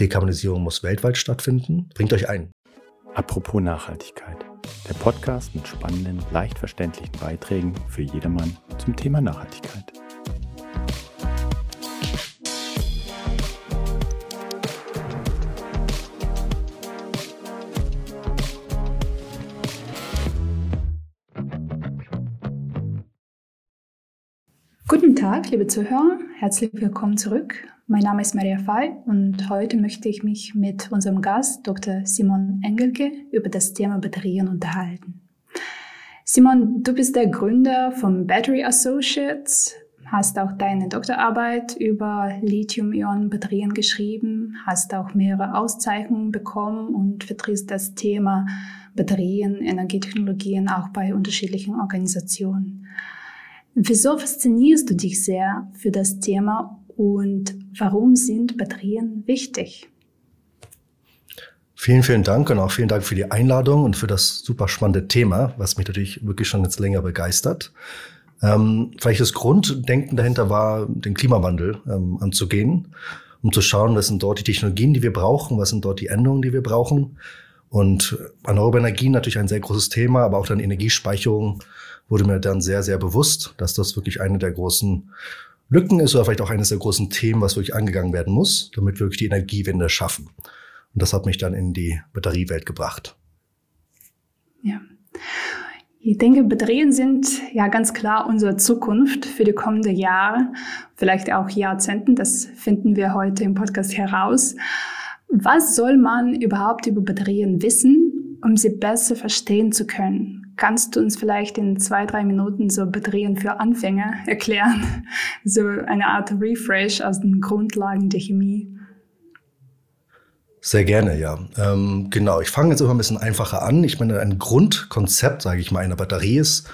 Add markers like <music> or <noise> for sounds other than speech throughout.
Dekarbonisierung muss weltweit stattfinden. Bringt euch ein. Apropos Nachhaltigkeit. Der Podcast mit spannenden, leicht verständlichen Beiträgen für jedermann zum Thema Nachhaltigkeit. Guten Tag, liebe Zuhörer. Herzlich willkommen zurück. Mein Name ist Maria Fay und heute möchte ich mich mit unserem Gast Dr. Simon Engelke über das Thema Batterien unterhalten. Simon, du bist der Gründer von Battery Associates, hast auch deine Doktorarbeit über Lithium-Ionen-Batterien geschrieben, hast auch mehrere Auszeichnungen bekommen und vertrittst das Thema Batterien, Energietechnologien auch bei unterschiedlichen Organisationen. Wieso faszinierst du dich sehr für das Thema und warum sind Batterien wichtig? Vielen, vielen Dank und auch vielen Dank für die Einladung und für das super spannende Thema, was mich natürlich wirklich schon jetzt länger begeistert. Ähm, vielleicht das Grunddenken dahinter war, den Klimawandel ähm, anzugehen, um zu schauen, was sind dort die Technologien, die wir brauchen, was sind dort die Änderungen, die wir brauchen. Und erneuerbare Energien natürlich ein sehr großes Thema, aber auch dann Energiespeicherung wurde mir dann sehr, sehr bewusst, dass das wirklich eine der großen Lücken ist oder vielleicht auch eines der großen Themen, was wirklich angegangen werden muss, damit wir wirklich die Energiewende schaffen. Und das hat mich dann in die Batteriewelt gebracht. Ja. Ich denke, Batterien sind ja ganz klar unsere Zukunft für die kommenden Jahre, vielleicht auch Jahrzehnten. Das finden wir heute im Podcast heraus. Was soll man überhaupt über Batterien wissen, um sie besser verstehen zu können? Kannst du uns vielleicht in zwei, drei Minuten so Batterien für Anfänger erklären? <laughs> So eine Art Refresh aus den Grundlagen der Chemie. Sehr gerne, ja. Ähm, genau, ich fange jetzt immer ein bisschen einfacher an. Ich meine, ein Grundkonzept, sage ich mal, einer Batterie ist,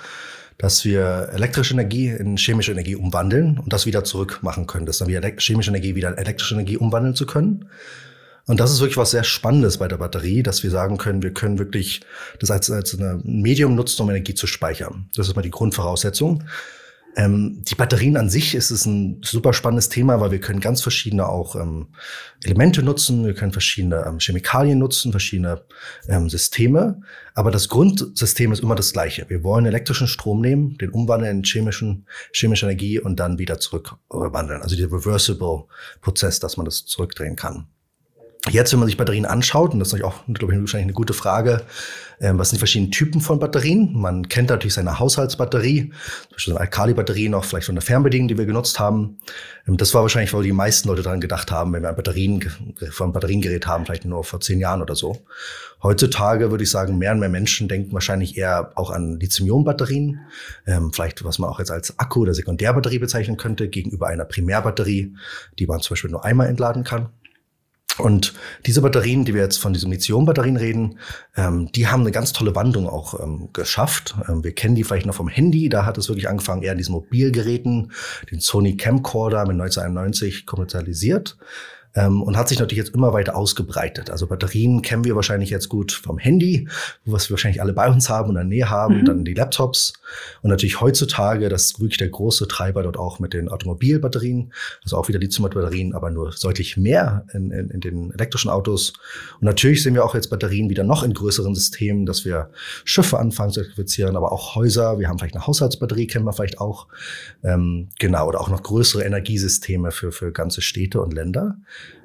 dass wir elektrische Energie in chemische Energie umwandeln und das wieder zurück machen können, dass dann wieder chemische Energie wieder in elektrische Energie umwandeln zu können. Und das ist wirklich was sehr Spannendes bei der Batterie, dass wir sagen können, wir können wirklich das als, als ein Medium nutzen, um Energie zu speichern. Das ist mal die Grundvoraussetzung. Ähm, die Batterien an sich ist es ein super spannendes Thema, weil wir können ganz verschiedene auch ähm, Elemente nutzen, wir können verschiedene ähm, Chemikalien nutzen, verschiedene ähm, Systeme. Aber das Grundsystem ist immer das gleiche. Wir wollen elektrischen Strom nehmen, den umwandeln in chemischen, chemische Energie und dann wieder zurückwandeln. Also der Reversible Prozess, dass man das zurückdrehen kann. Jetzt, wenn man sich Batterien anschaut, und das ist auch, glaube ich, wahrscheinlich eine gute Frage, ähm, was sind die verschiedenen Typen von Batterien? Man kennt natürlich seine Haushaltsbatterie, zum Beispiel eine Alkali-Batterie noch, vielleicht von der Fernbedienung, die wir genutzt haben. Ähm, das war wahrscheinlich, weil die meisten Leute daran gedacht haben, wenn wir ein Batterien, von Batteriengerät haben, vielleicht nur vor zehn Jahren oder so. Heutzutage würde ich sagen, mehr und mehr Menschen denken wahrscheinlich eher auch an Lithium-Ionen-Batterien, ähm, vielleicht was man auch jetzt als Akku- oder Sekundärbatterie bezeichnen könnte, gegenüber einer Primärbatterie, die man zum Beispiel nur einmal entladen kann. Und diese Batterien, die wir jetzt von diesen Lithium-Batterien reden, ähm, die haben eine ganz tolle Wandlung auch ähm, geschafft. Ähm, wir kennen die vielleicht noch vom Handy. Da hat es wirklich angefangen, eher an diesen Mobilgeräten, den Sony Camcorder mit 1991 kommerzialisiert ähm, und hat sich natürlich jetzt immer weiter ausgebreitet. Also Batterien kennen wir wahrscheinlich jetzt gut vom Handy, was wir wahrscheinlich alle bei uns haben und in der Nähe haben, mhm. dann die Laptops und natürlich heutzutage, das ist wirklich der große Treiber dort auch mit den Automobilbatterien, also auch wieder Lithium-Batterien, aber nur deutlich mehr in, in, in den elektrischen Autos. Und natürlich sehen wir auch jetzt Batterien wieder noch in größeren Systemen, dass wir Schiffe anfangen zu elektrifizieren, aber auch Häuser. Wir haben vielleicht eine Haushaltsbatterie, kennen wir vielleicht auch. Ähm, genau, oder auch noch größere Energiesysteme für, für ganze Städte und Länder.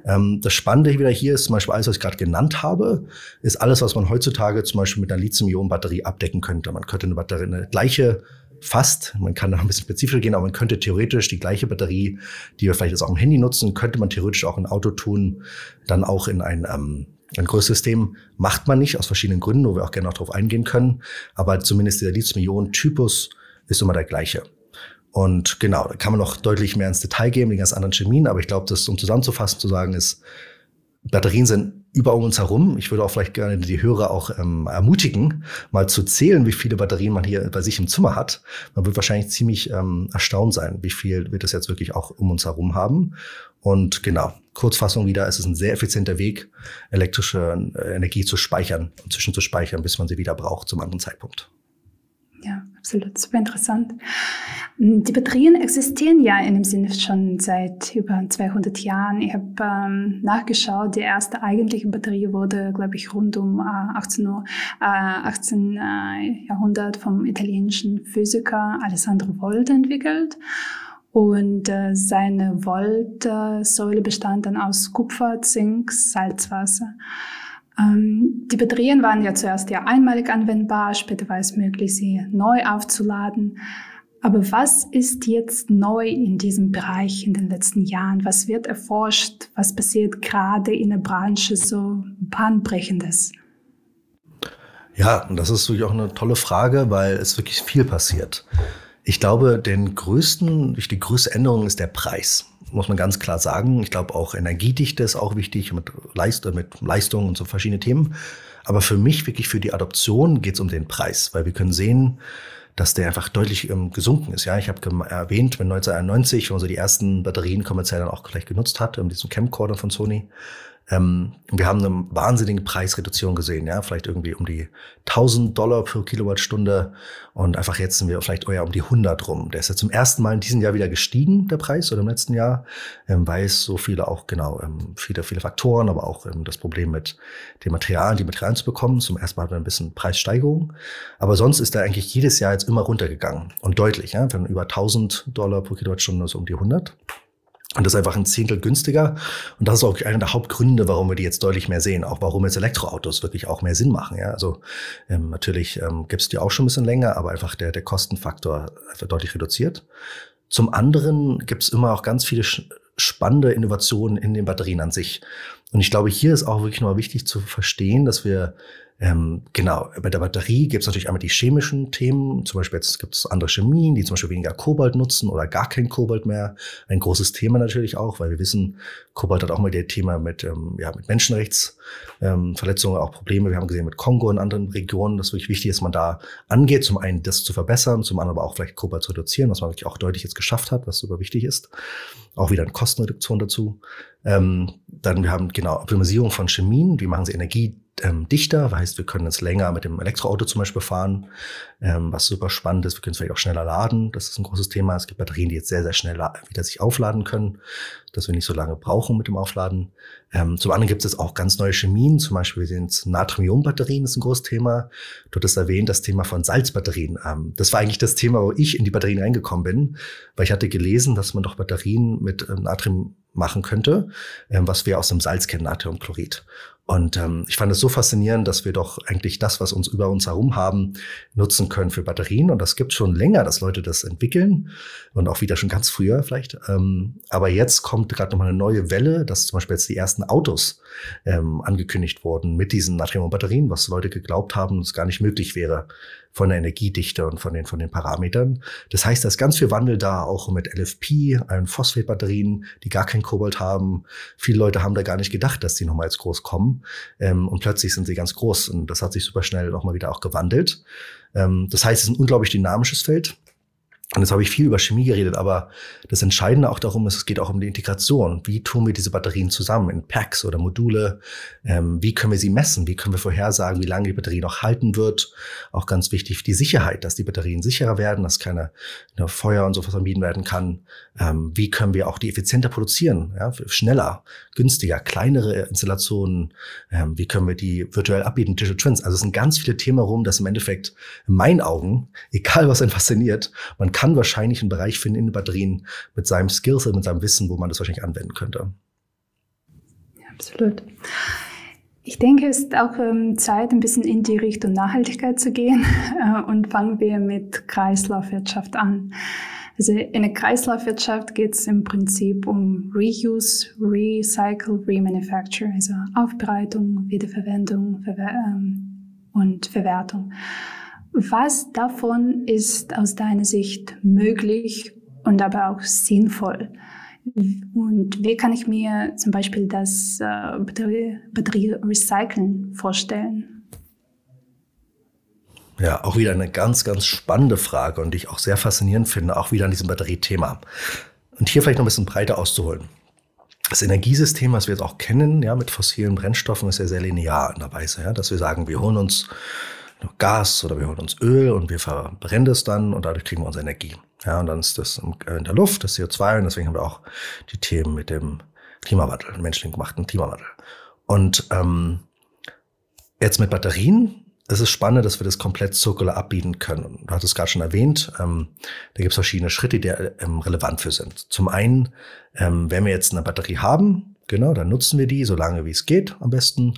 Ähm, das Spannende wieder hier ist zum Beispiel alles, was ich gerade genannt habe, ist alles, was man heutzutage zum Beispiel mit einer Lithium-Ionen-Batterie abdecken könnte. Man könnte eine Batterie, eine gleiche fast, man kann da ein bisschen spezifischer gehen, aber man könnte theoretisch die gleiche Batterie, die wir vielleicht jetzt auch im Handy nutzen, könnte man theoretisch auch ein Auto tun, dann auch in ein, ähm, ein größeres System. Macht man nicht, aus verschiedenen Gründen, wo wir auch gerne noch drauf eingehen können. Aber zumindest der Lithium-Ionen-Typus ist immer der gleiche. Und genau, da kann man noch deutlich mehr ins Detail gehen, die ganz anderen Chemien. Aber ich glaube, das, um zusammenzufassen, zu sagen ist, Batterien sind über uns herum. Ich würde auch vielleicht gerne die Hörer auch ähm, ermutigen, mal zu zählen, wie viele Batterien man hier bei sich im Zimmer hat. Man wird wahrscheinlich ziemlich ähm, erstaunt sein, wie viel wir das jetzt wirklich auch um uns herum haben. Und genau, Kurzfassung wieder, es ist ein sehr effizienter Weg, elektrische äh, Energie zu speichern und zwischenzuspeichern, bis man sie wieder braucht zum anderen Zeitpunkt. Absolut, super interessant. Die Batterien existieren ja in dem Sinne schon seit über 200 Jahren. Ich habe ähm, nachgeschaut, die erste eigentliche Batterie wurde, glaube ich, rund um äh, 18, Uhr, äh, 18 äh, Jahrhundert vom italienischen Physiker Alessandro Volta entwickelt. Und äh, seine Voltsäule bestand dann aus Kupfer, Zink, Salzwasser. Ähm, die Batterien waren ja zuerst ja einmalig anwendbar, später war es möglich, sie neu aufzuladen. Aber was ist jetzt neu in diesem Bereich in den letzten Jahren? Was wird erforscht? Was passiert gerade in der Branche so bahnbrechendes? Ja, und das ist wirklich auch eine tolle Frage, weil es wirklich viel passiert. Ich glaube, den größten, die größte Änderung ist der Preis muss man ganz klar sagen. Ich glaube auch Energiedichte ist auch wichtig mit, Leist mit Leistung und so verschiedene Themen. Aber für mich, wirklich für die Adoption, geht es um den Preis, weil wir können sehen, dass der einfach deutlich ähm, gesunken ist. Ja, ich habe erwähnt, wenn 1991, wenn man so die ersten Batterien kommerziell dann auch gleich genutzt hat, ähm, diesen Camcorder von Sony, ähm, wir haben eine wahnsinnige Preisreduktion gesehen, ja, vielleicht irgendwie um die 1000 Dollar pro Kilowattstunde und einfach jetzt sind wir vielleicht eher um die 100 rum. Der ist ja zum ersten Mal in diesem Jahr wieder gestiegen, der Preis, oder im letzten Jahr, ähm, weil es so viele auch, genau, ähm, viele, viele Faktoren, aber auch ähm, das Problem mit den Materialien, die Materialien zu bekommen. Zum ersten Mal hat man ein bisschen Preissteigerung. Aber sonst ist er eigentlich jedes Jahr jetzt immer runtergegangen und deutlich, ja, von über 1000 Dollar pro Kilowattstunde so um die 100. Und das ist einfach ein Zehntel günstiger. Und das ist auch einer der Hauptgründe, warum wir die jetzt deutlich mehr sehen. Auch warum jetzt Elektroautos wirklich auch mehr Sinn machen. Ja, also ähm, natürlich ähm, gibt es die auch schon ein bisschen länger, aber einfach der, der Kostenfaktor deutlich reduziert. Zum anderen gibt es immer auch ganz viele spannende Innovationen in den Batterien an sich. Und ich glaube, hier ist auch wirklich nochmal wichtig zu verstehen, dass wir ähm, genau, bei der Batterie gibt es natürlich einmal die chemischen Themen. Zum Beispiel jetzt gibt es andere Chemien, die zum Beispiel weniger Kobalt nutzen oder gar kein Kobalt mehr. Ein großes Thema natürlich auch, weil wir wissen, Kobalt hat auch mal das Thema mit, ähm, ja, mit Menschenrechtsverletzungen, ähm, auch Probleme. Wir haben gesehen mit Kongo und anderen Regionen, dass wirklich wichtig ist, man da angeht, zum einen das zu verbessern, zum anderen aber auch vielleicht Kobalt zu reduzieren, was man wirklich auch deutlich jetzt geschafft hat, was super wichtig ist. Auch wieder eine Kostenreduktion dazu. Ähm, dann wir haben genau Optimisierung von Chemien, wie machen sie Energie ähm, dichter, heißt, wir können jetzt länger mit dem Elektroauto zum Beispiel fahren, ähm, was super spannend ist. Wir können es vielleicht auch schneller laden. Das ist ein großes Thema. Es gibt Batterien, die jetzt sehr, sehr schnell wieder sich aufladen können, dass wir nicht so lange brauchen mit dem Aufladen. Ähm, zum anderen gibt es auch ganz neue Chemien, zum Beispiel sind Natrium-Ionen-Batterien, ist ein großes Thema. Du hattest erwähnt, das Thema von Salzbatterien. Ähm, das war eigentlich das Thema, wo ich in die Batterien reingekommen bin, weil ich hatte gelesen, dass man doch Batterien mit ähm, Natrium machen könnte, ähm, was wir aus dem Salz kennen, Natriumchlorid. Und ähm, ich fand es so faszinierend, dass wir doch eigentlich das, was uns über uns herum haben, nutzen können für Batterien. Und das gibt schon länger, dass Leute das entwickeln und auch wieder schon ganz früher vielleicht. Ähm, aber jetzt kommt gerade nochmal eine neue Welle, dass zum Beispiel jetzt die ersten Autos ähm, angekündigt wurden mit diesen Natriumbatterien, was Leute geglaubt haben, es gar nicht möglich wäre von der Energiedichte und von den, von den Parametern. Das heißt, da ist ganz viel Wandel da, auch mit LFP, ein Phosphatbatterien, die gar kein Kobalt haben. Viele Leute haben da gar nicht gedacht, dass die nochmal jetzt groß kommen. Ähm, und plötzlich sind sie ganz groß. Und das hat sich super schnell nochmal wieder auch gewandelt. Ähm, das heißt, es ist ein unglaublich dynamisches Feld. Und jetzt habe ich viel über Chemie geredet, aber das Entscheidende auch darum ist, es geht auch um die Integration. Wie tun wir diese Batterien zusammen in Packs oder Module? Ähm, wie können wir sie messen? Wie können wir vorhersagen, wie lange die Batterie noch halten wird? Auch ganz wichtig die Sicherheit, dass die Batterien sicherer werden, dass keine ne, Feuer und so was vermieden werden kann. Ähm, wie können wir auch die effizienter produzieren? Ja, schneller, günstiger, kleinere Installationen. Ähm, wie können wir die virtuell abbieten? Digital Twins. Also es sind ganz viele Themen rum, dass im Endeffekt in meinen Augen, egal was einen fasziniert, man kann wahrscheinlich einen Bereich finden in Batterien mit seinem Skillset, mit seinem Wissen, wo man das wahrscheinlich anwenden könnte. Ja, absolut. Ich denke, es ist auch ähm, Zeit, ein bisschen in die Richtung Nachhaltigkeit zu gehen <laughs> äh, und fangen wir mit Kreislaufwirtschaft an. Also in der Kreislaufwirtschaft geht es im Prinzip um Reuse, Recycle, Remanufacture, also Aufbereitung, Wiederverwendung Verwer ähm, und Verwertung. Was davon ist aus deiner Sicht möglich und aber auch sinnvoll? Und wie kann ich mir zum Beispiel das äh, Batterie, Batterie vorstellen? Ja, auch wieder eine ganz, ganz spannende Frage und die ich auch sehr faszinierend finde, auch wieder an diesem Batteriethema. Und hier vielleicht noch ein bisschen breiter auszuholen. Das Energiesystem, was wir jetzt auch kennen, ja, mit fossilen Brennstoffen, ist ja sehr linear in der Weise, ja, dass wir sagen, wir holen uns Gas oder wir holen uns Öl und wir verbrennen das dann und dadurch kriegen wir unsere Energie. Ja, und dann ist das in der Luft, das CO2 und deswegen haben wir auch die Themen mit dem Klimawandel, menschlich gemachten Klimawandel. Und ähm, jetzt mit Batterien es ist spannend, dass wir das komplett zirkular abbieten können. Du hattest gerade schon erwähnt, ähm, da gibt es verschiedene Schritte, die ähm, relevant für sind. Zum einen, ähm, wenn wir jetzt eine Batterie haben, genau, dann nutzen wir die so lange wie es geht am besten.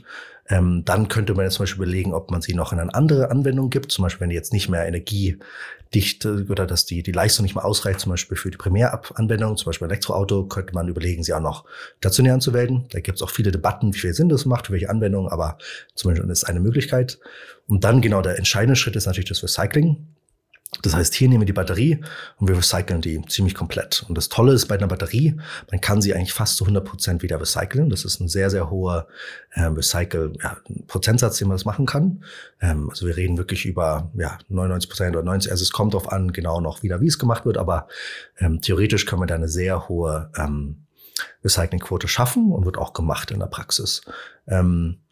Ähm, dann könnte man jetzt zum Beispiel überlegen, ob man sie noch in eine andere Anwendung gibt. Zum Beispiel, wenn die jetzt nicht mehr energiedicht oder dass die, die Leistung nicht mehr ausreicht, zum Beispiel für die Primäranwendung, zum Beispiel Elektroauto, könnte man überlegen, sie auch noch stationär anzuwenden. Da gibt es auch viele Debatten, wie viel Sinn das macht, für welche Anwendung, aber zum Beispiel ist eine Möglichkeit. Und dann genau der entscheidende Schritt ist natürlich das Recycling. Das heißt, hier nehmen wir die Batterie und wir recyceln die ziemlich komplett. Und das Tolle ist bei einer Batterie, man kann sie eigentlich fast zu 100 Prozent wieder recyceln. Das ist ein sehr, sehr hoher äh, Recycle-Prozentsatz, ja, den man das machen kann. Ähm, also wir reden wirklich über ja, 99 Prozent oder 90. Also es kommt darauf an, genau noch wieder, wie es gemacht wird. Aber ähm, theoretisch können wir da eine sehr hohe ähm, Recyclingquote schaffen und wird auch gemacht in der Praxis. Ähm,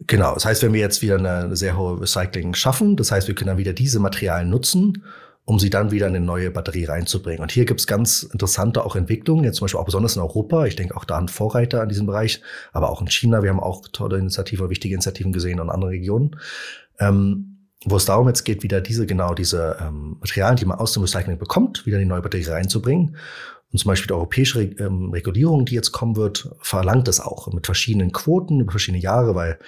Genau, das heißt, wenn wir jetzt wieder eine sehr hohe Recycling schaffen, das heißt, wir können dann wieder diese Materialien nutzen, um sie dann wieder in eine neue Batterie reinzubringen. Und hier gibt es ganz interessante auch Entwicklungen, jetzt zum Beispiel auch besonders in Europa. Ich denke auch da an Vorreiter in diesem Bereich, aber auch in China. Wir haben auch tolle Initiativen, wichtige Initiativen gesehen und andere Regionen. Ähm, wo es darum jetzt geht, wieder diese, genau diese ähm, Materialien, die man aus dem Recycling bekommt, wieder in die neue Batterie reinzubringen. Und zum Beispiel die europäische ähm, Regulierung, die jetzt kommen wird, verlangt das auch mit verschiedenen Quoten über verschiedene Jahre, weil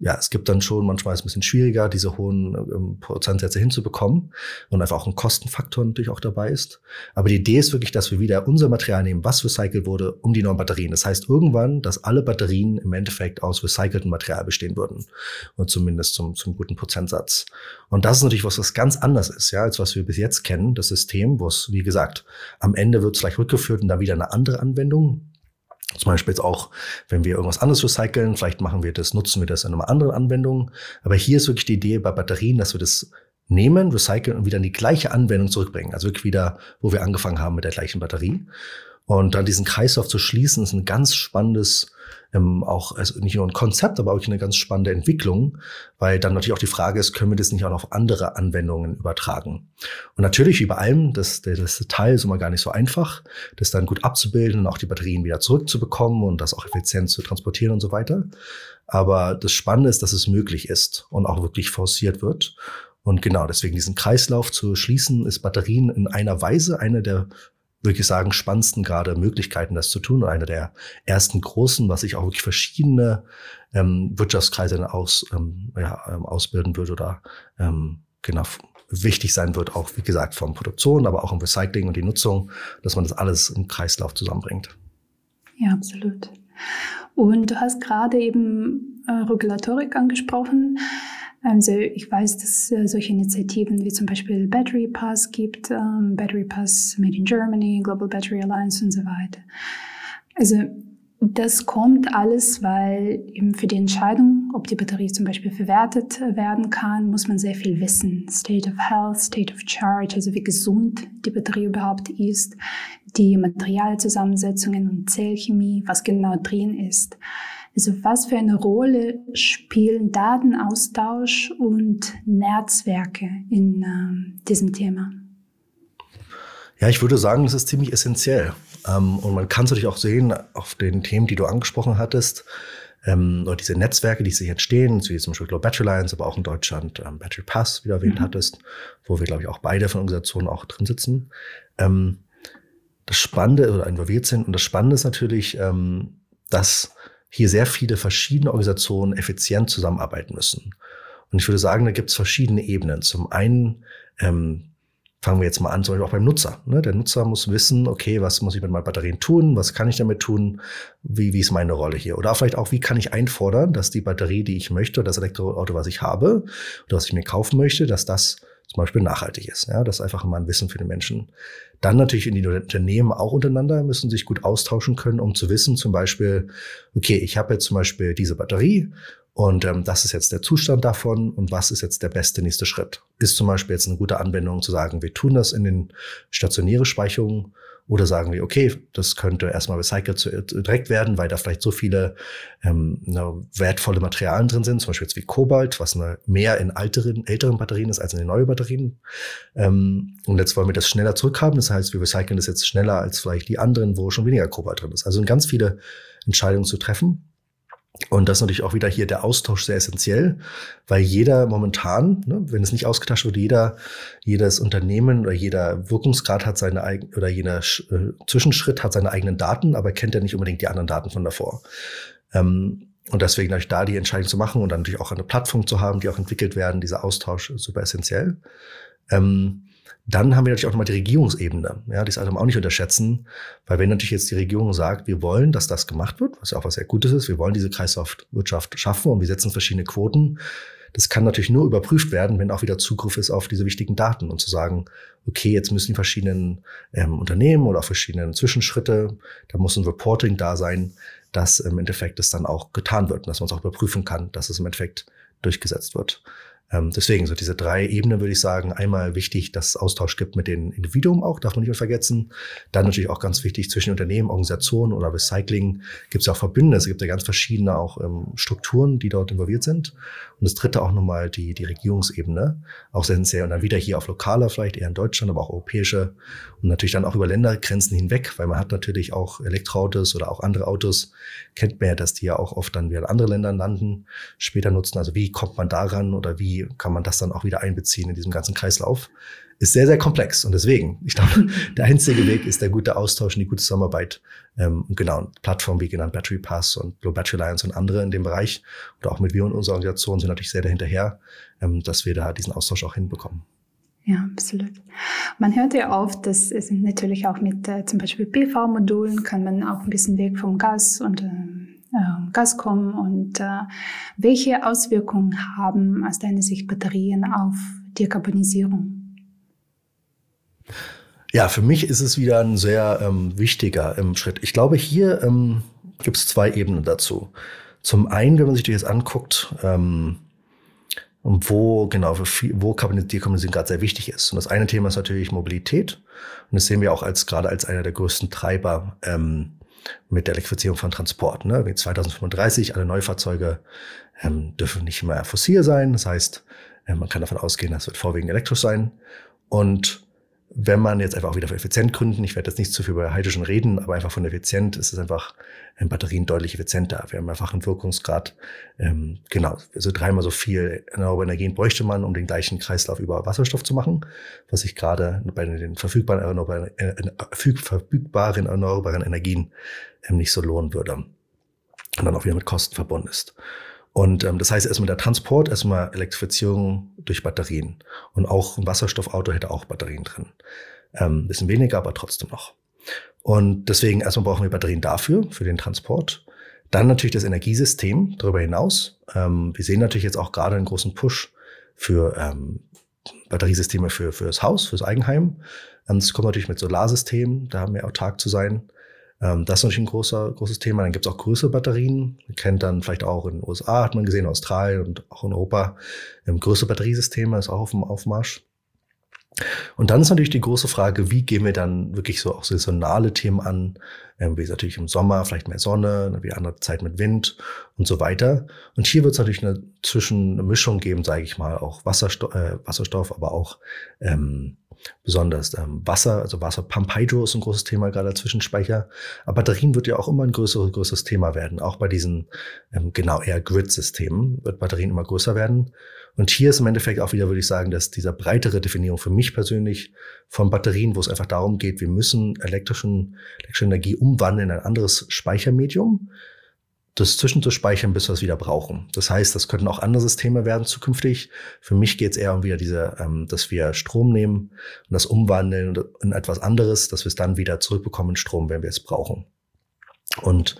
ja, es gibt dann schon manchmal ist es ein bisschen schwieriger, diese hohen ähm, Prozentsätze hinzubekommen und einfach auch ein Kostenfaktor natürlich auch dabei ist. Aber die Idee ist wirklich, dass wir wieder unser Material nehmen, was recycelt wurde, um die neuen Batterien. Das heißt irgendwann, dass alle Batterien im Endeffekt aus recyceltem Material bestehen würden. Und zumindest zum, zum guten Prozentsatz. Und das ist natürlich was, was ganz anders ist, ja, als was wir bis jetzt kennen, das System, wo es, wie gesagt, am Ende wird es vielleicht rückgeführt und dann wieder eine andere Anwendung. Zum Beispiel jetzt auch, wenn wir irgendwas anderes recyceln, vielleicht machen wir das, nutzen wir das in einer anderen Anwendung. Aber hier ist wirklich die Idee bei Batterien, dass wir das nehmen, recyceln und wieder in die gleiche Anwendung zurückbringen. Also wirklich wieder, wo wir angefangen haben mit der gleichen Batterie. Und dann diesen Kreislauf zu schließen, ist ein ganz spannendes ähm, auch also nicht nur ein Konzept, aber auch eine ganz spannende Entwicklung, weil dann natürlich auch die Frage ist, können wir das nicht auch auf andere Anwendungen übertragen? Und natürlich wie bei allem, das, das Detail ist immer gar nicht so einfach, das dann gut abzubilden und auch die Batterien wieder zurückzubekommen und das auch effizient zu transportieren und so weiter. Aber das Spannende ist, dass es möglich ist und auch wirklich forciert wird. Und genau deswegen diesen Kreislauf zu schließen, ist Batterien in einer Weise eine der wirklich sagen, spannendsten gerade Möglichkeiten, das zu tun. Und einer der ersten großen, was sich auch wirklich verschiedene ähm, Wirtschaftskreise aus, ähm, ja, ähm, ausbilden wird oder ähm, genau wichtig sein wird, auch wie gesagt vom Produktion, aber auch im Recycling und die Nutzung, dass man das alles im Kreislauf zusammenbringt. Ja, absolut. Und du hast gerade eben äh, Regulatorik angesprochen. Also ich weiß, dass es solche Initiativen wie zum Beispiel Battery Pass gibt, ähm, Battery Pass Made in Germany, Global Battery Alliance und so weiter. Also das kommt alles, weil eben für die Entscheidung, ob die Batterie zum Beispiel verwertet werden kann, muss man sehr viel wissen. State of Health, State of Charge, also wie gesund die Batterie überhaupt ist, die Materialzusammensetzungen und Zellchemie, was genau drin ist. Also was für eine Rolle spielen Datenaustausch und Netzwerke in äh, diesem Thema? Ja, ich würde sagen, das ist ziemlich essentiell. Ähm, und man kann es natürlich auch sehen auf den Themen, die du angesprochen hattest, ähm, oder diese Netzwerke, die sich entstehen, wie zum Beispiel Global Battery Alliance, aber auch in Deutschland ähm, Battery Pass, wie du erwähnt mhm. hattest, wo wir, glaube ich, auch beide von Organisationen auch drin sitzen. Ähm, das Spannende oder involviert sind. Und das Spannende ist natürlich, ähm, dass hier sehr viele verschiedene Organisationen effizient zusammenarbeiten müssen. Und ich würde sagen, da gibt es verschiedene Ebenen. Zum einen ähm, fangen wir jetzt mal an, zum Beispiel auch beim Nutzer. Ne? Der Nutzer muss wissen, okay, was muss ich mit meinen Batterien tun? Was kann ich damit tun? Wie, wie ist meine Rolle hier? Oder vielleicht auch, wie kann ich einfordern, dass die Batterie, die ich möchte, das Elektroauto, was ich habe, oder was ich mir kaufen möchte, dass das zum Beispiel nachhaltig ist. Ja, das ist einfach immer ein Wissen für den Menschen. Dann natürlich in die Unternehmen auch untereinander müssen sich gut austauschen können, um zu wissen, zum Beispiel, okay, ich habe jetzt zum Beispiel diese Batterie und ähm, das ist jetzt der Zustand davon und was ist jetzt der beste nächste Schritt? Ist zum Beispiel jetzt eine gute Anwendung zu sagen, wir tun das in den stationäre Speicherungen Oder sagen wir, okay, das könnte erstmal recycelt äh, direkt werden, weil da vielleicht so viele ähm, wertvolle Materialien drin sind, zum Beispiel jetzt wie Kobalt, was mehr in alteren, älteren Batterien ist als in den neuen Batterien. Ähm, und jetzt wollen wir das schneller zurückhaben. Das heißt, wir recyceln das jetzt schneller als vielleicht die anderen, wo schon weniger Kobalt drin ist. Also ganz viele Entscheidungen zu treffen. Und das ist natürlich auch wieder hier der Austausch sehr essentiell, weil jeder momentan, ne, wenn es nicht ausgetauscht wird, jeder, jedes Unternehmen oder jeder Wirkungsgrad hat seine eigenen oder jener äh, Zwischenschritt hat seine eigenen Daten, aber kennt ja nicht unbedingt die anderen Daten von davor. Ähm, und deswegen natürlich da die Entscheidung zu machen und dann natürlich auch eine Plattform zu haben, die auch entwickelt werden, dieser Austausch ist super essentiell. Ähm, dann haben wir natürlich auch nochmal die Regierungsebene. Ja, die ist also auch nicht unterschätzen, weil wenn natürlich jetzt die Regierung sagt, wir wollen, dass das gemacht wird, was ja auch was sehr Gutes ist, wir wollen diese Kreislaufwirtschaft schaffen und wir setzen verschiedene Quoten. Das kann natürlich nur überprüft werden, wenn auch wieder Zugriff ist auf diese wichtigen Daten und zu sagen, okay, jetzt müssen die verschiedenen ähm, Unternehmen oder auch verschiedenen Zwischenschritte, da muss ein Reporting da sein, dass im Endeffekt es dann auch getan wird und dass man es auch überprüfen kann, dass es im Endeffekt durchgesetzt wird. Ähm, deswegen, so diese drei Ebenen würde ich sagen, einmal wichtig, dass es Austausch gibt mit den Individuen auch, darf man nicht vergessen. Dann natürlich auch ganz wichtig zwischen Unternehmen, Organisationen oder Recycling gibt es ja auch Verbünde. Es gibt ja ganz verschiedene auch ähm, Strukturen, die dort involviert sind. Und das dritte auch nochmal die, die Regierungsebene, auch essentiell. Und dann wieder hier auf lokaler, vielleicht eher in Deutschland, aber auch europäische und natürlich dann auch über Ländergrenzen hinweg, weil man hat natürlich auch Elektroautos oder auch andere Autos, kennt man ja, dass die ja auch oft dann wieder in andere Ländern landen, später nutzen. Also wie kommt man daran oder wie kann man das dann auch wieder einbeziehen in diesem ganzen Kreislauf? Ist sehr, sehr komplex. Und deswegen, ich glaube, <laughs> der einzige Weg ist der gute Austausch und die gute Zusammenarbeit. Ähm, und genau, Plattformen wie genannt Battery Pass und Global Battery Alliance und andere in dem Bereich oder auch mit wir und unserer Organisation sind natürlich sehr dahinterher, ähm, dass wir da diesen Austausch auch hinbekommen. Ja, absolut. Man hört ja oft, dass es natürlich auch mit äh, zum Beispiel PV-Modulen kann man auch ein bisschen weg vom Gas und äh, äh, Gas kommen und äh, welche Auswirkungen haben aus deiner Sicht Batterien auf Dekarbonisierung? Ja, für mich ist es wieder ein sehr ähm, wichtiger ähm, Schritt. Ich glaube, hier ähm, gibt es zwei Ebenen dazu. Zum einen, wenn man sich das jetzt anguckt, ähm, und wo genau wo Dekarbonisierung gerade sehr wichtig ist. Und das eine Thema ist natürlich Mobilität. Und das sehen wir auch als gerade als einer der größten Treiber ähm, mit der Elektrifizierung von Transport. Ne? Wie 2035 alle Neufahrzeuge ähm, dürfen nicht mehr fossil sein. Das heißt, äh, man kann davon ausgehen, das wird vorwiegend elektrisch sein. Und wenn man jetzt einfach auch wieder für effizient gründen, ich werde jetzt nicht zu viel über Hydrogen reden, aber einfach von effizient ist es einfach in Batterien deutlich effizienter. Wir haben einfach einen Wirkungsgrad, ähm, genau, also dreimal so viel erneuerbare Energien bräuchte man, um den gleichen Kreislauf über Wasserstoff zu machen, was sich gerade bei den verfügbaren erneuerbaren, äh, verfügbaren erneuerbaren Energien ähm, nicht so lohnen würde. Und dann auch wieder mit Kosten verbunden ist. Und ähm, das heißt erstmal der Transport, erstmal Elektrifizierung durch Batterien. Und auch ein Wasserstoffauto hätte auch Batterien drin. Ähm, bisschen weniger, aber trotzdem noch. Und deswegen erstmal brauchen wir Batterien dafür, für den Transport. Dann natürlich das Energiesystem darüber hinaus. Ähm, wir sehen natürlich jetzt auch gerade einen großen Push für ähm, Batteriesysteme für, für das Haus, fürs Eigenheim. Ähm, das kommt natürlich mit Solarsystemen, da haben wir autark zu sein. Ähm, das ist natürlich ein großer, großes Thema. Dann gibt es auch größere Batterien. Man kennt dann vielleicht auch in den USA, hat man gesehen, Australien und auch in Europa. Ähm, größere Batteriesysteme ist auch auf dem Aufmarsch. Und dann ist natürlich die große Frage, wie gehen wir dann wirklich so auch saisonale Themen an, ähm, wie es natürlich im Sommer, vielleicht mehr Sonne, wie andere Zeit mit Wind und so weiter. Und hier wird es natürlich eine zwischen eine Mischung geben, sage ich mal, auch Wasserstoff, äh, Wasserstoff aber auch ähm, besonders ähm, Wasser, also Wasser Pump Hydro ist ein großes Thema gerade als Zwischenspeicher. Aber Batterien wird ja auch immer ein größeres, größeres Thema werden. Auch bei diesen ähm, genau eher Grid-Systemen wird Batterien immer größer werden. Und hier ist im Endeffekt auch wieder, würde ich sagen, dass dieser breitere Definition für mich persönlich von Batterien, wo es einfach darum geht, wir müssen elektrischen, elektrische Energie umwandeln in ein anderes Speichermedium das zwischenzuspeichern, bis wir es wieder brauchen. Das heißt, das könnten auch andere Systeme werden zukünftig. Für mich geht es eher um wieder diese, ähm, dass wir Strom nehmen und das umwandeln in etwas anderes, dass wir es dann wieder zurückbekommen in Strom, wenn wir es brauchen. Und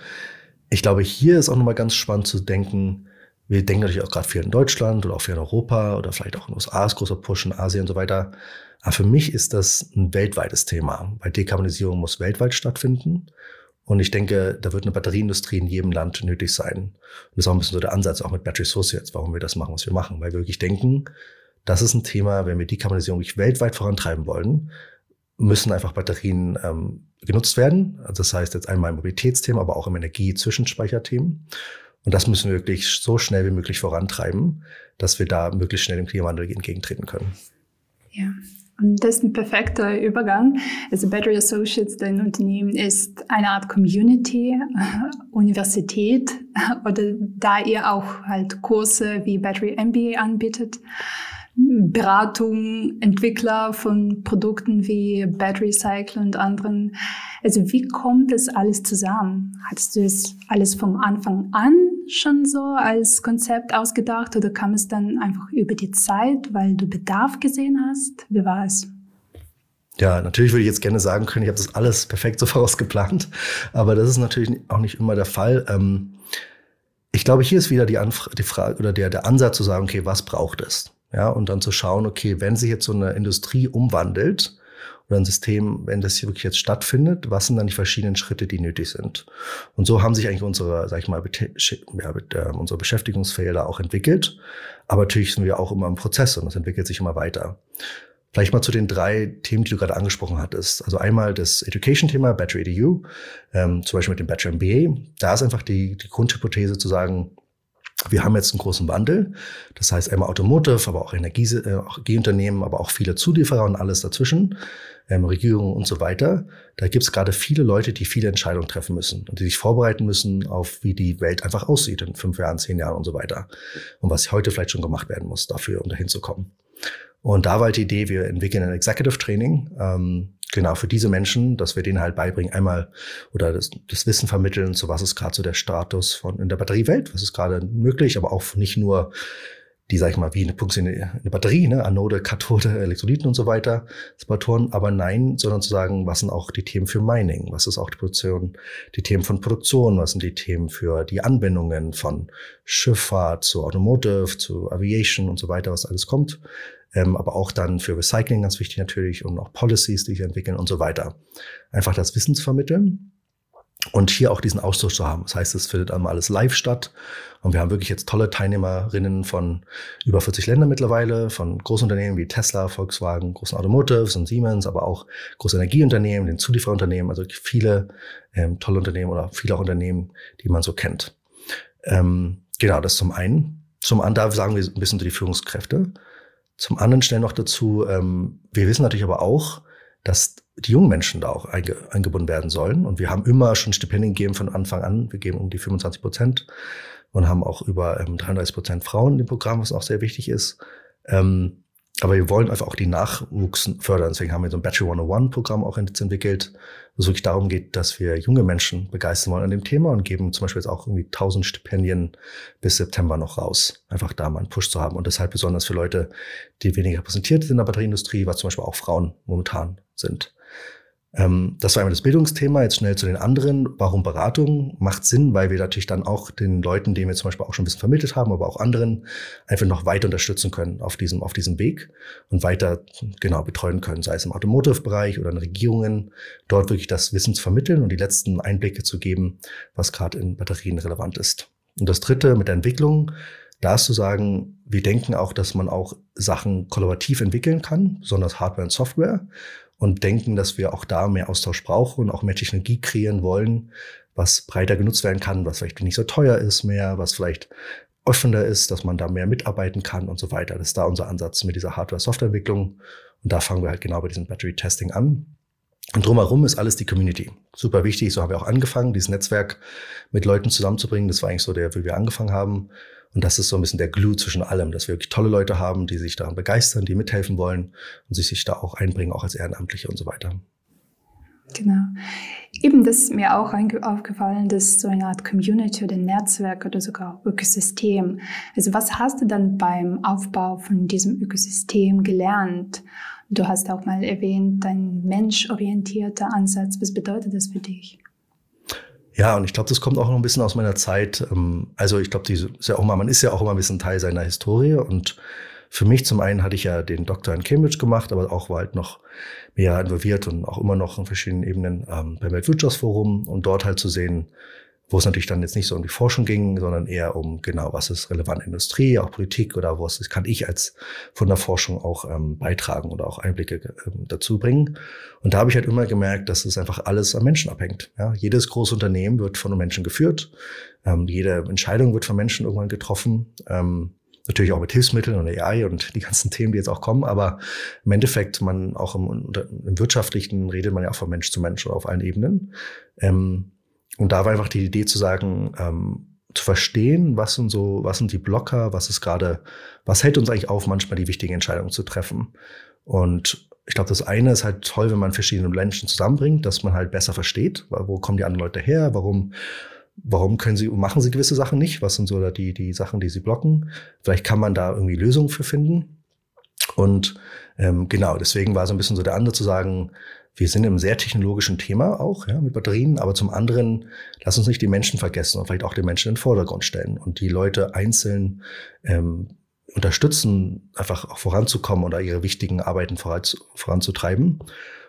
ich glaube, hier ist auch nochmal ganz spannend zu denken, wir denken natürlich auch gerade viel in Deutschland oder auch viel in Europa oder vielleicht auch in den USA ist großer Push in Asien und so weiter. Aber für mich ist das ein weltweites Thema, weil Dekarbonisierung muss weltweit stattfinden. Und ich denke, da wird eine Batterieindustrie in jedem Land nötig sein. Und das ist auch ein bisschen so der Ansatz, auch mit Battery Associates, warum wir das machen, was wir machen. Weil wir wirklich denken, das ist ein Thema, wenn wir Dekarbonisierung wirklich weltweit vorantreiben wollen, müssen einfach Batterien ähm, genutzt werden. Also das heißt jetzt einmal im Mobilitätsthema, aber auch im Energiezwischenspeicherthemen. Und das müssen wir wirklich so schnell wie möglich vorantreiben, dass wir da möglichst schnell dem Klimawandel entgegentreten können. Ja, das ist ein perfekter Übergang. Also Battery Associates, dein Unternehmen, ist eine Art Community, Universität <laughs> oder da ihr auch halt Kurse wie Battery MBA anbietet. Beratung, Entwickler von Produkten wie Battery Cycle und anderen. Also wie kommt das alles zusammen? Hattest du es alles vom Anfang an schon so als Konzept ausgedacht oder kam es dann einfach über die Zeit, weil du Bedarf gesehen hast? Wie war es? Ja, natürlich würde ich jetzt gerne sagen können, ich habe das alles perfekt so <laughs> vorausgeplant, aber das ist natürlich auch nicht immer der Fall. Ähm, ich glaube, hier ist wieder die, Anfrage, die Frage oder der, der Ansatz zu sagen, okay, was braucht es? Ja, und dann zu schauen, okay, wenn sich jetzt so eine Industrie umwandelt oder ein System, wenn das hier wirklich jetzt stattfindet, was sind dann die verschiedenen Schritte, die nötig sind? Und so haben sich eigentlich unsere, sag ich mal, ja, äh, unsere Beschäftigungsfelder auch entwickelt. Aber natürlich sind wir auch immer im Prozess und das entwickelt sich immer weiter. Vielleicht mal zu den drei Themen, die du gerade angesprochen hattest. Also einmal das Education-Thema, Battery EDU, ähm, zum Beispiel mit dem Bachelor MBA. Da ist einfach die, die Grundhypothese zu sagen, wir haben jetzt einen großen Wandel. Das heißt einmal Automotive, aber auch Energieunternehmen, aber auch viele Zulieferer und alles dazwischen, ähm, Regierungen und so weiter. Da gibt es gerade viele Leute, die viele Entscheidungen treffen müssen und die sich vorbereiten müssen auf, wie die Welt einfach aussieht in fünf Jahren, zehn Jahren und so weiter. Und was heute vielleicht schon gemacht werden muss dafür, um dahin zu kommen. Und da war halt die Idee, wir entwickeln ein Executive Training, ähm, genau für diese Menschen, dass wir denen halt beibringen, einmal oder das, das Wissen vermitteln, so was ist gerade so der Status von in der Batteriewelt, was ist gerade möglich, aber auch nicht nur die, sag ich mal, wie eine, eine, eine Batterie, ne, Anode, Kathode, Elektrolyten und so weiter, Separatoren, aber nein, sondern zu sagen, was sind auch die Themen für Mining, was ist auch die Produktion, die Themen von Produktion, was sind die Themen für die Anwendungen von Schifffahrt zu Automotive, zu Aviation und so weiter, was alles kommt. Ähm, aber auch dann für Recycling ganz wichtig natürlich und auch Policies, die sich entwickeln und so weiter. Einfach das Wissen zu vermitteln und hier auch diesen Austausch zu haben. Das heißt, es findet einmal alles live statt und wir haben wirklich jetzt tolle Teilnehmerinnen von über 40 Ländern mittlerweile, von Großunternehmen wie Tesla, Volkswagen, großen Automotives und Siemens, aber auch große Energieunternehmen, den Zulieferunternehmen, also viele ähm, tolle Unternehmen oder viele auch Unternehmen, die man so kennt. Ähm, genau, das zum einen. Zum anderen, sagen wir ein bisschen zu die Führungskräfte. Zum anderen schnell noch dazu, ähm, wir wissen natürlich aber auch, dass die jungen Menschen da auch einge eingebunden werden sollen. Und wir haben immer schon Stipendien gegeben von Anfang an. Wir geben um die 25 Prozent und haben auch über ähm, 33 Prozent Frauen im Programm, was auch sehr wichtig ist. Ähm, aber wir wollen einfach auch die Nachwuchs fördern. Deswegen haben wir so ein Battery 101 Programm auch entwickelt, wo es wirklich darum geht, dass wir junge Menschen begeistern wollen an dem Thema und geben zum Beispiel jetzt auch irgendwie 1000 Stipendien bis September noch raus. Einfach da mal einen Push zu haben. Und deshalb besonders für Leute, die weniger repräsentiert sind in der Batterieindustrie, was zum Beispiel auch Frauen momentan sind. Ähm, das war einmal das Bildungsthema. Jetzt schnell zu den anderen. Warum Beratung? Macht Sinn, weil wir natürlich dann auch den Leuten, denen wir zum Beispiel auch schon ein bisschen vermittelt haben, aber auch anderen einfach noch weiter unterstützen können auf diesem, auf diesem Weg und weiter genau betreuen können, sei es im Automotive-Bereich oder in Regierungen, dort wirklich das Wissen zu vermitteln und die letzten Einblicke zu geben, was gerade in Batterien relevant ist. Und das dritte mit der Entwicklung. Da ist zu sagen, wir denken auch, dass man auch Sachen kollaborativ entwickeln kann, besonders Hardware und Software und denken, dass wir auch da mehr Austausch brauchen und auch mehr Technologie kreieren wollen, was breiter genutzt werden kann, was vielleicht nicht so teuer ist mehr, was vielleicht offener ist, dass man da mehr mitarbeiten kann und so weiter. Das ist da unser Ansatz mit dieser Hardware-Software-Entwicklung. Und da fangen wir halt genau bei diesem Battery-Testing an. Und drumherum ist alles die Community. Super wichtig. So haben wir auch angefangen, dieses Netzwerk mit Leuten zusammenzubringen. Das war eigentlich so der, wie wir angefangen haben. Und das ist so ein bisschen der Glue zwischen allem, dass wir wirklich tolle Leute haben, die sich daran begeistern, die mithelfen wollen und sich, sich da auch einbringen, auch als Ehrenamtliche und so weiter. Genau. Eben das ist mir auch aufgefallen, dass so eine Art Community oder Netzwerk oder sogar Ökosystem. Also was hast du dann beim Aufbau von diesem Ökosystem gelernt? Du hast auch mal erwähnt, dein menschorientierter Ansatz. Was bedeutet das für dich? Ja, und ich glaube, das kommt auch noch ein bisschen aus meiner Zeit. Ähm, also ich glaube, ja man ist ja auch immer ein bisschen Teil seiner Historie. Und für mich zum einen hatte ich ja den Doktor in Cambridge gemacht, aber auch war halt noch mehr involviert und auch immer noch in verschiedenen Ebenen ähm, beim Weltwirtschaftsforum und dort halt zu sehen, wo es natürlich dann jetzt nicht so um die Forschung ging, sondern eher um genau, was ist relevante Industrie, auch Politik oder was kann ich als von der Forschung auch ähm, beitragen oder auch Einblicke ähm, dazu bringen. Und da habe ich halt immer gemerkt, dass es einfach alles am Menschen abhängt. Ja? Jedes große Unternehmen wird von Menschen geführt, ähm, jede Entscheidung wird von Menschen irgendwann getroffen. Ähm, natürlich auch mit Hilfsmitteln und AI und die ganzen <laughs> Themen, die jetzt auch kommen, aber im Endeffekt, man auch im, im Wirtschaftlichen redet man ja auch von Mensch zu Mensch oder auf allen Ebenen. Ähm, und da war einfach die Idee zu sagen, ähm, zu verstehen, was sind so, was sind die Blocker, was ist gerade, was hält uns eigentlich auf, manchmal die wichtigen Entscheidungen zu treffen. Und ich glaube, das eine ist halt toll, wenn man verschiedene Menschen zusammenbringt, dass man halt besser versteht, wo kommen die anderen Leute her, warum, warum können sie, machen sie gewisse Sachen nicht, was sind so die, die Sachen, die sie blocken. Vielleicht kann man da irgendwie Lösungen für finden. Und ähm, genau, deswegen war so ein bisschen so der andere zu sagen, wir sind im sehr technologischen Thema auch, ja, mit Batterien, aber zum anderen, lass uns nicht die Menschen vergessen und vielleicht auch den Menschen in den Vordergrund stellen und die Leute einzeln ähm, unterstützen, einfach auch voranzukommen oder ihre wichtigen Arbeiten voranzutreiben.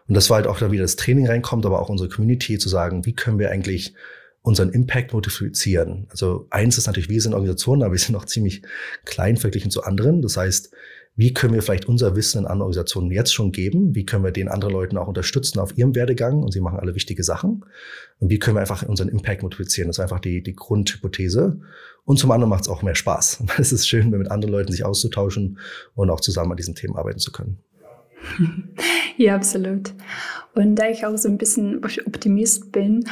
Und das war halt auch da wieder das Training reinkommt, aber auch unsere Community zu sagen, wie können wir eigentlich unseren Impact multiplizieren. Also eins ist natürlich, wir sind Organisationen, aber wir sind noch ziemlich klein verglichen zu anderen. Das heißt, wie können wir vielleicht unser Wissen in anderen Organisationen jetzt schon geben? Wie können wir den anderen Leuten auch unterstützen auf ihrem Werdegang? Und sie machen alle wichtige Sachen. Und wie können wir einfach unseren Impact multiplizieren? Das ist einfach die, die Grundhypothese. Und zum anderen macht es auch mehr Spaß. <laughs> Es ist schön, mit anderen Leuten sich auszutauschen und auch zusammen an diesen Themen arbeiten zu können. Ja, absolut. Und da ich auch so ein bisschen Optimist bin,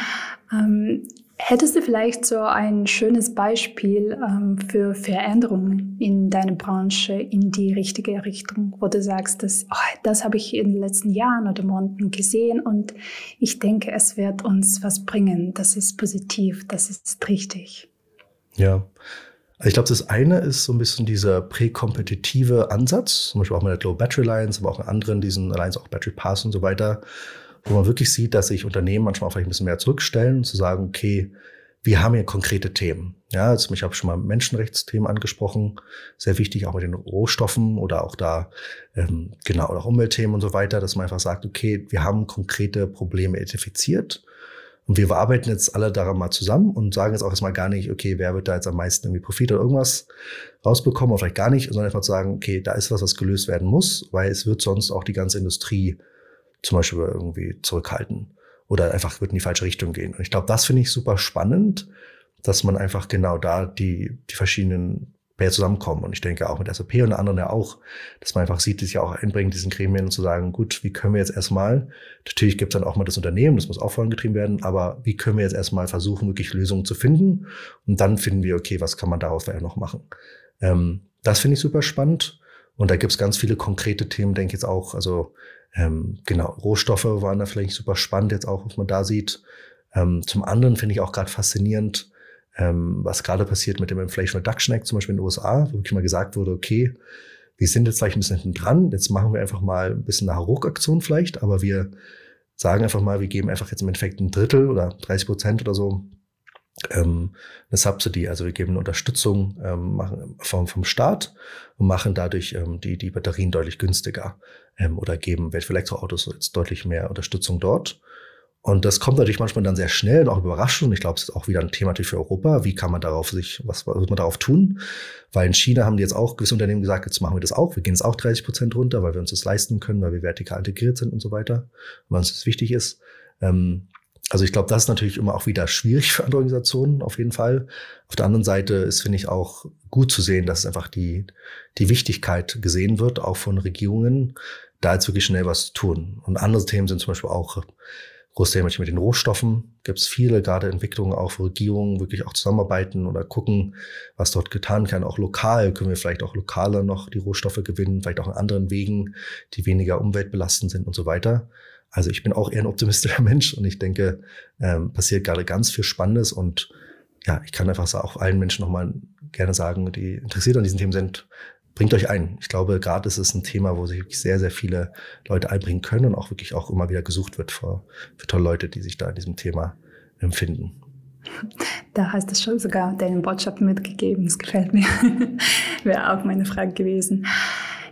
ähm, Hättest du vielleicht so ein schönes Beispiel ähm, für Veränderungen in deiner Branche in die richtige Richtung, wo du sagst, dass, oh, das habe ich in den letzten Jahren oder Monaten gesehen und ich denke, es wird uns was bringen. Das ist positiv, das ist richtig. Ja. Also ich glaube, das eine ist so ein bisschen dieser präkompetitive Ansatz, zum Beispiel auch mit der Global Battery Alliance, aber auch in anderen, diesen Alliance auch Battery Pass und so weiter, wo man wirklich sieht, dass sich Unternehmen manchmal auch vielleicht ein bisschen mehr zurückstellen zu sagen, okay, wir haben hier konkrete Themen. Ja, also ich habe schon mal Menschenrechtsthemen angesprochen, sehr wichtig, auch mit den Rohstoffen oder auch da, ähm, genau, oder auch Umweltthemen und so weiter, dass man einfach sagt, okay, wir haben konkrete Probleme identifiziert und wir arbeiten jetzt alle daran mal zusammen und sagen jetzt auch erstmal gar nicht, okay, wer wird da jetzt am meisten irgendwie Profit oder irgendwas rausbekommen oder vielleicht gar nicht, sondern einfach zu sagen, okay, da ist was, was gelöst werden muss, weil es wird sonst auch die ganze Industrie zum Beispiel irgendwie zurückhalten oder einfach wird in die falsche Richtung gehen. Und ich glaube, das finde ich super spannend, dass man einfach genau da die, die verschiedenen Player zusammenkommen. Und ich denke auch mit SAP und anderen ja auch, dass man einfach sieht, die sich auch einbringen, diesen Gremien und zu sagen, gut, wie können wir jetzt erstmal, natürlich gibt es dann auch mal das Unternehmen, das muss auch vorangetrieben werden, aber wie können wir jetzt erstmal versuchen, wirklich Lösungen zu finden? Und dann finden wir, okay, was kann man daraus vielleicht noch machen? Ähm, das finde ich super spannend. Und da gibt es ganz viele konkrete Themen, denke ich jetzt auch, also ähm, genau, Rohstoffe waren da vielleicht super spannend jetzt auch, was man da sieht. Ähm, zum anderen finde ich auch gerade faszinierend, ähm, was gerade passiert mit dem Inflation Reduction Act, zum Beispiel in den USA, wo wirklich mal gesagt wurde, okay, wir sind jetzt vielleicht ein bisschen hinten dran, jetzt machen wir einfach mal ein bisschen eine Hauruck-Aktion vielleicht, aber wir sagen einfach mal, wir geben einfach jetzt im Endeffekt ein Drittel oder 30 Prozent oder so ähm, eine Subsidy, also wir geben Unterstützung ähm, machen vom, vom Staat und machen dadurch ähm, die, die Batterien deutlich günstiger ähm, oder geben für Elektroautos jetzt deutlich mehr Unterstützung dort. Und das kommt natürlich manchmal dann sehr schnell und auch überraschend. Ich glaube, es ist auch wieder ein Thema für Europa. Wie kann man darauf sich, was, was muss man darauf tun? Weil in China haben die jetzt auch gewisse Unternehmen gesagt, jetzt machen wir das auch. Wir gehen jetzt auch 30 Prozent runter, weil wir uns das leisten können, weil wir vertikal integriert sind und so weiter, weil uns das wichtig ist. Ähm, also ich glaube, das ist natürlich immer auch wieder schwierig für andere Organisationen, auf jeden Fall. Auf der anderen Seite ist, finde ich, auch gut zu sehen, dass einfach die, die Wichtigkeit gesehen wird, auch von Regierungen, da jetzt wirklich schnell was zu tun. Und andere Themen sind zum Beispiel auch große Themen mit den Rohstoffen. Gibt es viele gerade Entwicklungen auch für Regierungen, wirklich auch zusammenarbeiten oder gucken, was dort getan kann. Auch lokal können wir vielleicht auch lokaler noch die Rohstoffe gewinnen, vielleicht auch in anderen Wegen, die weniger umweltbelastend sind und so weiter. Also ich bin auch eher ein optimistischer <laughs> Mensch und ich denke, ähm, passiert gerade ganz viel Spannendes und ja, ich kann einfach auch allen Menschen nochmal gerne sagen, die interessiert an diesen Themen sind, bringt euch ein. Ich glaube, gerade ist es ein Thema, wo sich wirklich sehr, sehr viele Leute einbringen können und auch wirklich auch immer wieder gesucht wird für, für tolle Leute, die sich da in diesem Thema empfinden. Da hast du schon sogar deine Botschaft mitgegeben. Das gefällt mir. <laughs> Wäre auch meine Frage gewesen.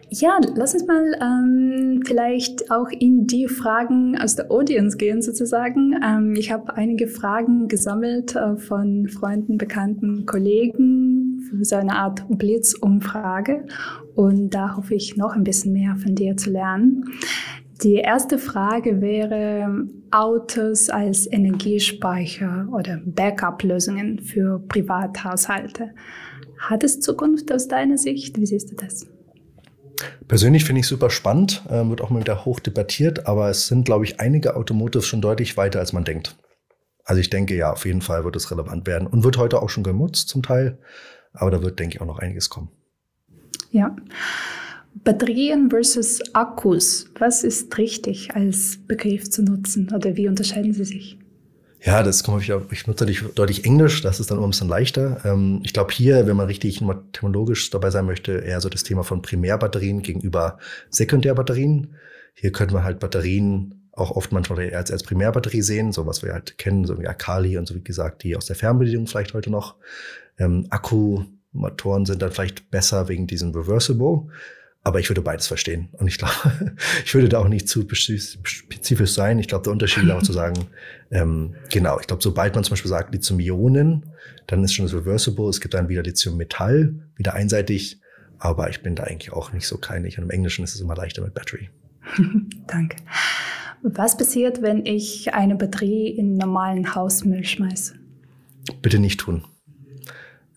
Ja, lass uns mal ähm, vielleicht auch in die Fragen aus der Audience gehen sozusagen. Ähm, ich habe einige Fragen gesammelt äh, von Freunden, Bekannten, Kollegen für so eine Art Blitzumfrage und da hoffe ich noch ein bisschen mehr von dir zu lernen. Die erste Frage wäre Autos als Energiespeicher oder Backup-Lösungen für Privathaushalte. Hat es Zukunft aus deiner Sicht? Wie siehst du das? Persönlich finde ich super spannend, äh, wird auch mal wieder hoch debattiert, aber es sind, glaube ich, einige Automotives schon deutlich weiter, als man denkt. Also ich denke, ja, auf jeden Fall wird es relevant werden und wird heute auch schon genutzt zum Teil, aber da wird, denke ich, auch noch einiges kommen. Ja. Batterien versus Akkus, was ist richtig als Begriff zu nutzen oder wie unterscheiden sie sich? Ja, das komme ich, ich nutze natürlich deutlich Englisch, das ist dann immer ein bisschen leichter. Ähm, ich glaube hier, wenn man richtig technologisch dabei sein möchte, eher so das Thema von Primärbatterien gegenüber Sekundärbatterien. Hier könnte man halt Batterien auch oft manchmal als, als Primärbatterie sehen, so was wir halt kennen, so wie Akali und so wie gesagt, die aus der Fernbedienung vielleicht heute noch. Ähm, Akkumotoren sind dann vielleicht besser wegen diesem Reversible. Aber ich würde beides verstehen. Und ich glaube, <laughs> ich würde da auch nicht zu spezifisch sein. Ich glaube, der Unterschied ist auch zu sagen, ähm, genau, ich glaube, sobald man zum Beispiel sagt Lithium-Ionen, dann ist schon das Reversible. Es gibt dann wieder Lithium-Metall, wieder einseitig. Aber ich bin da eigentlich auch nicht so keinig. Und im Englischen ist es immer leichter mit Battery. <laughs> Danke. Was passiert, wenn ich eine Batterie in normalen Hausmüll schmeiße? Bitte nicht tun.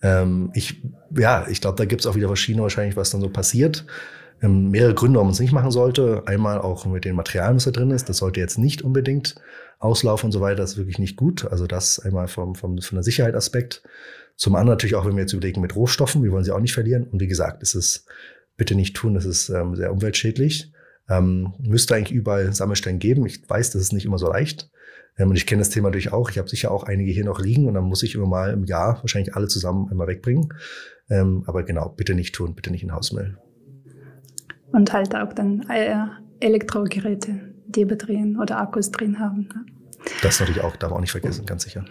Ähm, ich, ja, ich glaube, da gibt es auch wieder verschiedene wahrscheinlich, was dann so passiert. Ähm, mehrere Gründe, warum man es nicht machen sollte. Einmal auch mit den Materialien, was da drin ist. Das sollte jetzt nicht unbedingt auslaufen und so weiter. Das ist wirklich nicht gut. Also das einmal vom, vom, von der Sicherheitsaspekt. Zum anderen natürlich auch, wenn wir jetzt überlegen mit Rohstoffen. Wir wollen sie auch nicht verlieren. Und wie gesagt, es ist bitte nicht tun. Das ist ähm, sehr umweltschädlich. Ähm, müsste eigentlich überall Sammelstellen geben. Ich weiß, das ist nicht immer so leicht. Ähm, und ich kenne das Thema natürlich auch. Ich habe sicher auch einige hier noch liegen und dann muss ich immer mal im Jahr wahrscheinlich alle zusammen einmal wegbringen. Ähm, aber genau, bitte nicht tun, bitte nicht in Hausmüll. Und halt auch dann äh, Elektrogeräte, die Batterien oder Akkus drin haben. Ne? Das natürlich auch, darf auch nicht vergessen, ganz sicher.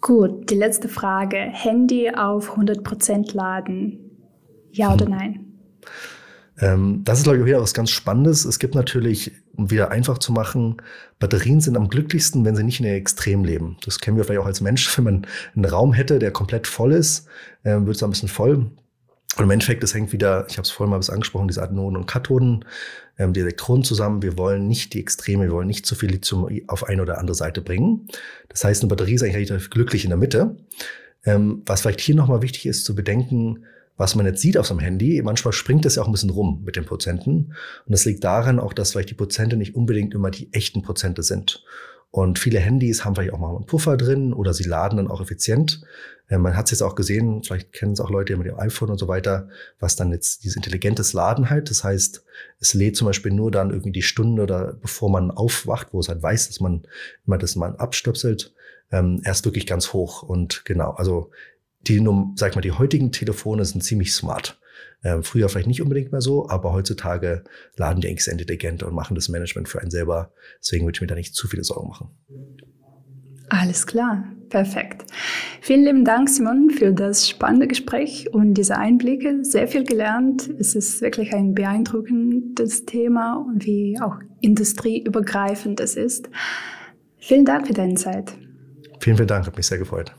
Gut, die letzte Frage. Handy auf 100% laden, ja oder hm. nein? Ähm, das ist, glaube ich, wieder was ganz Spannendes. Es gibt natürlich, um wieder einfach zu machen, Batterien sind am glücklichsten, wenn sie nicht in der Extrem leben. Das kennen wir vielleicht auch als Mensch. <laughs> Wenn man einen Raum hätte, der komplett voll ist, äh, wird es ein bisschen voll. Und im Endeffekt, das hängt wieder, ich habe es vorhin mal bis angesprochen, diese Anoden und Kathoden, ähm, die Elektronen zusammen. Wir wollen nicht die Extreme, wir wollen nicht zu viel Lithium auf eine oder andere Seite bringen. Das heißt, eine Batterie ist eigentlich relativ glücklich in der Mitte. Ähm, was vielleicht hier nochmal wichtig ist zu bedenken, was man jetzt sieht auf seinem Handy, manchmal springt das ja auch ein bisschen rum mit den Prozenten. Und das liegt daran auch, dass vielleicht die Prozente nicht unbedingt immer die echten Prozente sind. Und viele Handys haben vielleicht auch mal einen Puffer drin oder sie laden dann auch effizient. Äh, man hat es jetzt auch gesehen, vielleicht kennen es auch Leute mit dem iPhone und so weiter, was dann jetzt dieses intelligentes Laden halt. Das heißt, es lädt zum Beispiel nur dann irgendwie die Stunde oder bevor man aufwacht, wo es halt weiß, dass man immer das mal abstöpselt, ähm, erst wirklich ganz hoch. Und genau, also die, sag ich mal, die heutigen Telefone sind ziemlich smart. Ähm, früher vielleicht nicht unbedingt mehr so, aber heutzutage laden die eigentlich intelligent und machen das Management für einen selber. Deswegen würde ich mir da nicht zu viele Sorgen machen. Alles klar, perfekt. Vielen lieben Dank, Simon, für das spannende Gespräch und diese Einblicke. Sehr viel gelernt. Es ist wirklich ein beeindruckendes Thema und wie auch industrieübergreifend es ist. Vielen Dank für deine Zeit. Vielen, vielen Dank, hat mich sehr gefreut.